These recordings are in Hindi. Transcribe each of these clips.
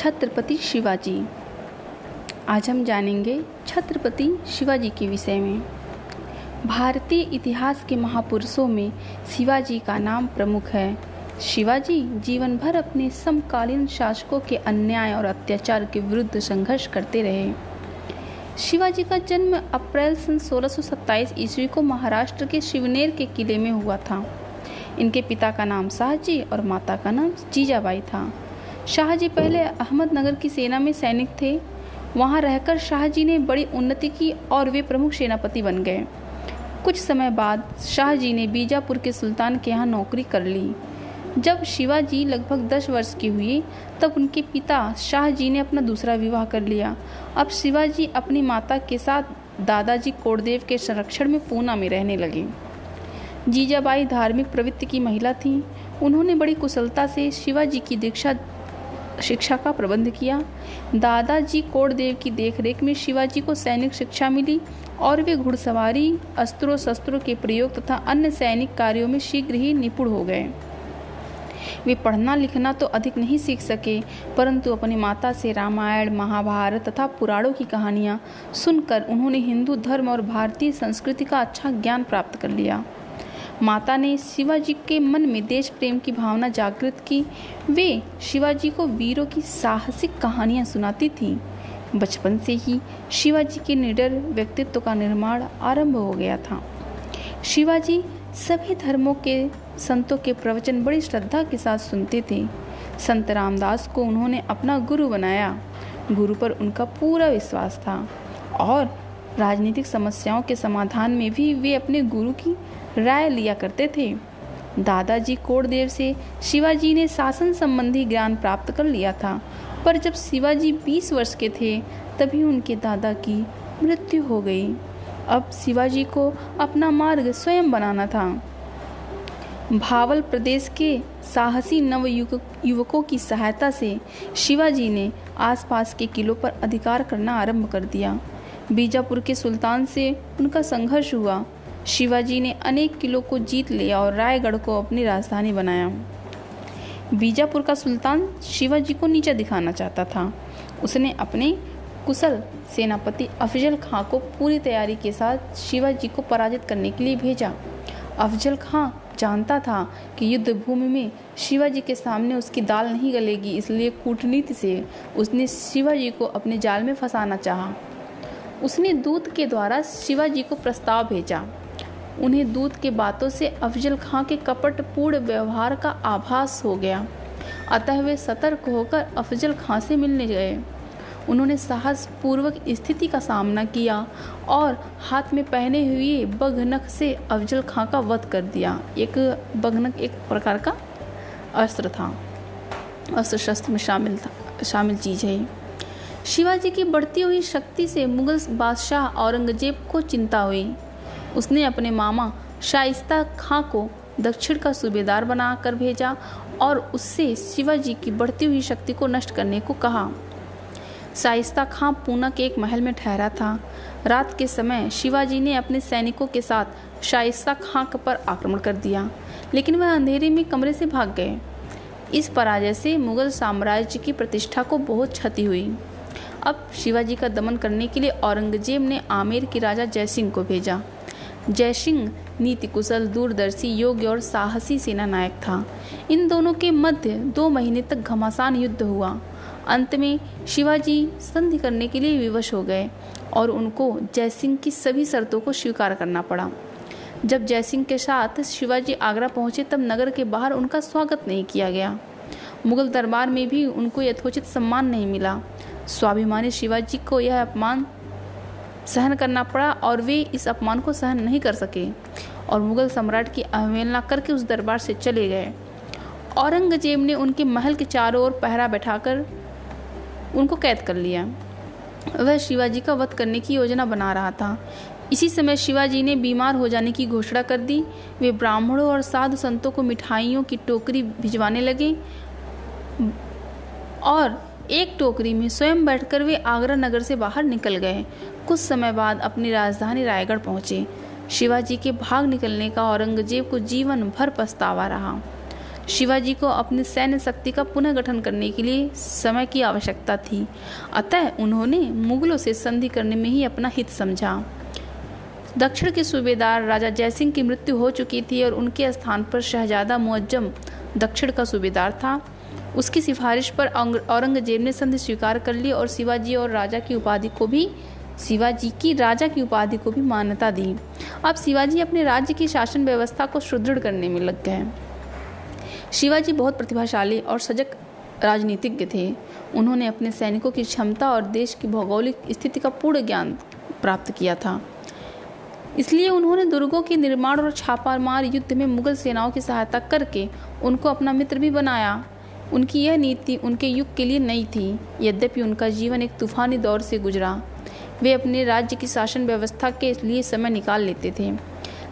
छत्रपति शिवाजी। आज हम जानेंगे छत्रपति शिवाजी के विषय में। भारतीय इतिहास के महापुरुषों में शिवाजी का नाम प्रमुख है। शिवाजी जीवन भर अपने समकालीन शासकों के अन्याय और अत्याचार के विरुद्ध संघर्ष करते रहे। शिवाजी का जन्म अप्रैल सन 1627 ईस्वी को महाराष्ट्र के शिवनेर के किले में हुआ था। इनके पिता का नाम शाहजी और माता का नाम जीजाबाई था। शाहजी पहले अहमदनगर की सेना में सैनिक थे। वहाँ रहकर शाहजी ने बड़ी उन्नति की और वे प्रमुख सेनापति बन गए। कुछ समय बाद शाहजी ने बीजापुर के सुल्तान के यहाँ नौकरी कर ली। जब शिवाजी लगभग दस वर्ष की हुई, तब उनके पिता शाहजी ने अपना दूसरा विवाह कर लिया। अब शिवाजी अपनी माता के साथ दादाजी कोडदेव के संरक्षण में पूना में रहने लगे। जीजाबाई धार्मिक प्रवृत्ति की महिला थी। उन्होंने बड़ी कुशलता से शिवाजी की दीक्षा शिक्षा का प्रबंध किया। दादाजी कोडदेव की देखरेख में शिवाजी को सैनिक शिक्षा मिली और वे घुड़सवारी अस्त्रों शस्त्रों के प्रयोग तथा अन्य सैनिक कार्यों में शीघ्र ही निपुण हो गए। वे पढ़ना लिखना तो अधिक नहीं सीख सके, परंतु अपनी माता से रामायण, महाभारत तथा पुराणों की कहानियाँ सुनकर उन्होंने हिंदू धर्म और भारतीय संस्कृति का अच्छा ज्ञान प्राप्त कर लिया। माता ने शिवाजी के मन में देश प्रेम की भावना जागृत की। वे शिवाजी को वीरों की साहसिक कहानियाँ सुनाती थी। बचपन से ही शिवाजी के निडर व्यक्तित्व का निर्माण आरंभ हो गया था। शिवाजी सभी धर्मों के संतों के प्रवचन बड़ी श्रद्धा के साथ सुनते थे। संत रामदास को उन्होंने अपना गुरु बनाया। गुरु पर उनका पूरा विश्वास था और राजनीतिक समस्याओं के समाधान में भी वे अपने गुरु की राय लिया करते थे। दादाजी कोड़देव से शिवाजी ने शासन संबंधी ज्ञान प्राप्त कर लिया था, पर जब शिवाजी 20 वर्ष के थे, तभी उनके दादा की मृत्यु हो गई। अब शिवाजी को अपना मार्ग स्वयं बनाना था। भावल प्रदेश के साहसी नव युवकों की सहायता से शिवाजी ने आसपास के किलों पर अधिकार करना आरंभ कर दिया। बीजापुर के सुल्तान से उनका संघर्ष हुआ। शिवाजी ने अनेक किलों को जीत लिया और रायगढ़ को अपनी राजधानी बनाया। बीजापुर का सुल्तान शिवाजी को नीचा दिखाना चाहता था। उसने अपने कुशल सेनापति अफजल खां को पूरी तैयारी के साथ शिवाजी को पराजित करने के लिए भेजा। अफजल खां जानता था कि युद्ध भूमि में शिवाजी के सामने उसकी दाल नहीं गलेगी, इसलिए कूटनीति से उसने शिवाजी को अपने जाल में फंसाना चाहा। उसने दूत के द्वारा शिवाजी को प्रस्ताव भेजा। उन्हें दूत के बातों से अफजल खां के कपटपूर्ण व्यवहार का आभास हो गया। अतः वे सतर्क होकर अफजल खां से मिलने गए। उन्होंने साहस पूर्वक स्थिति का सामना किया और हाथ में पहने हुए बघनक से अफजल खां का वध कर दिया। एक बघनक एक प्रकार का अस्त्र था। अस्त्र शस्त्र में शामिल था, शामिल चीज़ है। शिवाजी की बढ़ती हुई शक्ति से मुगल बादशाह औरंगज़ेब को चिंता हुई। उसने अपने मामा शाइस्ता खां को दक्षिण का सूबेदार बनाकर भेजा और उससे शिवाजी की बढ़ती हुई शक्ति को नष्ट करने को कहा। शाइस्ता खां पूना के एक महल में ठहरा था। रात के समय शिवाजी ने अपने सैनिकों के साथ शाइस्ता खां पर आक्रमण कर दिया, लेकिन वह अंधेरे में कमरे से भाग गए। इस पराजय से मुगल साम्राज्य की प्रतिष्ठा को बहुत क्षति हुई। अब शिवाजी का दमन करने के लिए औरंगज़ेब ने आमेर के राजा जयसिंह को भेजा। जयसिंह नीति कुशल दूरदर्शी, योग्य और साहसी सेना नायक था। इन दोनों के मध्य दो महीने तक घमासान युद्ध हुआ। अंत में शिवाजी संधि करने के लिए विवश हो गए और उनको जयसिंह की सभी शर्तों को स्वीकार करना पड़ा। जब जयसिंह के साथ शिवाजी आगरा पहुँचे, तब नगर के बाहर उनका स्वागत नहीं किया गया। मुगल दरबार में भी उनको यथोचित सम्मान नहीं मिला। स्वाभिमानी शिवाजी को यह अपमान सहन करना पड़ा और वे इस अपमान को सहन नहीं कर सके और मुगल सम्राट की अवहेलना करके उस दरबार से चले गए। औरंगज़ेब ने उनके महल के चारों ओर पहरा बैठाकर उनको कैद कर लिया। वह शिवाजी का वध करने की योजना बना रहा था। इसी समय शिवाजी ने बीमार हो जाने की घोषणा कर दी। वे ब्राह्मणों और साधु संतों को मिठाइयों की टोकरी भिजवाने लगे और एक टोकरी में स्वयं बैठकर वे आगरा नगर से बाहर निकल गए। कुछ समय बाद अपनी राजधानी रायगढ़ पहुँचे। शिवाजी के भाग निकलने का औरंगज़ेब को जीवन भर पछतावा रहा। शिवाजी को अपनी सैन्य शक्ति का पुनर्गठन करने के लिए समय की आवश्यकता थी। अतः उन्होंने मुगलों से संधि करने में ही अपना हित समझा। दक्षिण के सूबेदार राजा जयसिंह की मृत्यु हो चुकी थी और उनके स्थान पर शहजादा मुअज्जम दक्षिण का सूबेदार था। उसकी सिफारिश पर औरंगज़ेब ने संधि स्वीकार कर ली और शिवाजी और राजा की उपाधि को भी, शिवाजी की राजा की उपाधि को भी मान्यता दी। अब शिवाजी अपने राज्य की शासन व्यवस्था को सुदृढ़ करने में लग गए शिवाजी बहुत प्रतिभाशाली और सजग राजनीतिज्ञ थे। उन्होंने अपने सैनिकों की क्षमता और देश की भौगोलिक स्थिति का पूर्ण ज्ञान प्राप्त किया था। इसलिए उन्होंने दुर्गों के निर्माण और छापामार युद्ध में मुगल सेनाओं की सहायता करके उनको अपना मित्र भी बनाया। उनकी यह नीति उनके युग के लिए नई थी। यद्यपि उनका जीवन एक तूफानी दौर से गुजरा, वे अपने राज्य की शासन व्यवस्था के लिए समय निकाल लेते थे।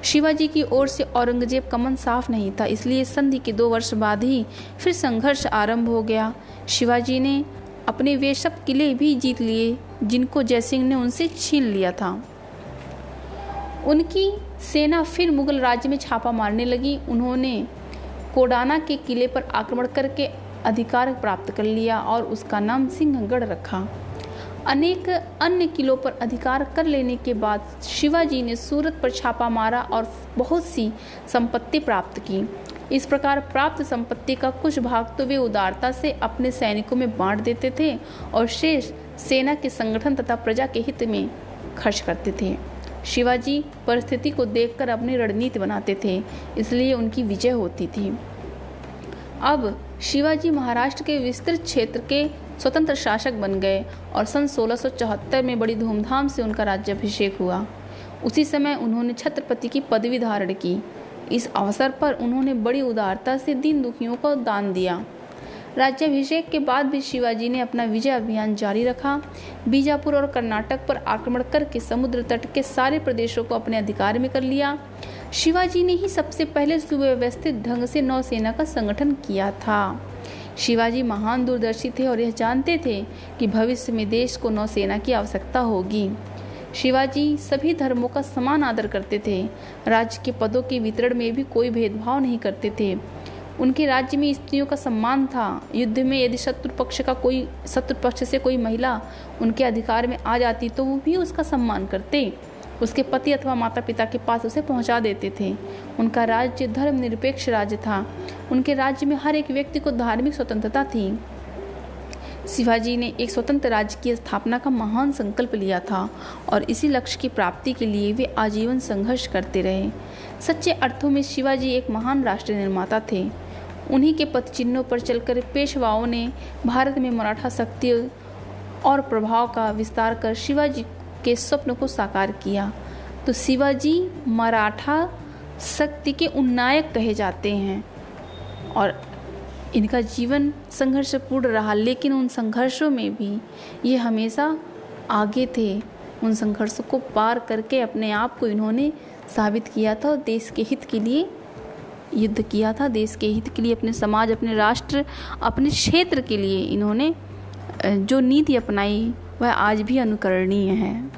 शिवाजी की ओर से औरंगज़ेब का मन साफ़ नहीं था, इसलिए संधि के दो वर्ष बाद ही फिर संघर्ष आरंभ हो गया। शिवाजी ने अपने वे सब किले भी जीत लिए, जिनको जयसिंह ने उनसे छीन लिया था। उनकी सेना फिर मुगल राज्य में छापा मारने लगी। उन्होंने कोडाना के किले पर आक्रमण करके अधिकार प्राप्त कर लिया और उसका नाम सिंहगढ़ रखा। अनेक अन्य किलों पर अधिकार कर लेने के बाद शिवाजी ने सूरत पर छापा मारा और बहुत सी संपत्ति प्राप्त की। इस प्रकार प्राप्त संपत्ति का कुछ भाग तो वे उदारता से अपने सैनिकों में बांट देते थे और शेष सेना के संगठन तथा प्रजा के हित में खर्च करते थे। शिवाजी परिस्थिति को देखकर अपनी रणनीति बनाते थे, इसलिए उनकी विजय होती थी। अब शिवाजी महाराष्ट्र के विस्तृत क्षेत्र के स्वतंत्र शासक बन गए और सन 1674 में बड़ी धूमधाम से उनका राज्याभिषेक हुआ। उसी समय उन्होंने छत्रपति की पदवी धारण की। इस अवसर पर उन्होंने बड़ी उदारता से दीन दुखियों को दान दिया। राज्याभिषेक के बाद भी शिवाजी ने अपना विजय अभियान जारी रखा। बीजापुर और कर्नाटक पर आक्रमण करके समुद्र तट के सारे प्रदेशों को अपने अधिकार में कर लिया। शिवाजी ने ही सबसे पहले सुव्यवस्थित ढंग से नौसेना का संगठन किया था। शिवाजी महान दूरदर्शी थे और यह जानते थे कि भविष्य में देश को नौसेना की आवश्यकता होगी। शिवाजी सभी धर्मों का समान आदर करते थे। राज्य के पदों के वितरण में भी कोई भेदभाव नहीं करते थे। उनके राज्य में स्त्रियों का सम्मान था। युद्ध में यदि शत्रु पक्ष का कोई, शत्रु पक्ष से कोई महिला उनके अधिकार में आ जाती तो वो भी उसका सम्मान करते। उसके पति अथवा माता पिता के पास उसे पहुँचा देते थे। उनका राज्य धर्मनिरपेक्ष राज्य था। उनके राज्य में हर एक व्यक्ति को धार्मिक स्वतंत्रता थी। शिवाजी ने एक स्वतंत्र राज्य की स्थापना का महान संकल्प लिया था और इसी लक्ष्य की प्राप्ति के लिए वे आजीवन संघर्ष करते रहे। सच्चे अर्थों में शिवाजी एक महान राष्ट्र निर्माता थे। उन्हीं के पथ चिन्हों पर चलकर पेशवाओं ने भारत में मराठा शक्ति और प्रभाव का विस्तार कर शिवाजी के स्वप्न को साकार किया। तो शिवाजी मराठा शक्ति के उन्नायक कहे जाते हैं और इनका जीवन संघर्षपूर्ण रहा, लेकिन उन संघर्षों में भी ये हमेशा आगे थे। उन संघर्षों को पार करके अपने आप को इन्होंने साबित किया था और देश के हित के लिए युद्ध किया था। देश के हित के लिए अपने समाज, अपने राष्ट्र, अपने क्षेत्र के लिए इन्होंने जो नीति अपनाई वह आज भी अनुकरणीय है।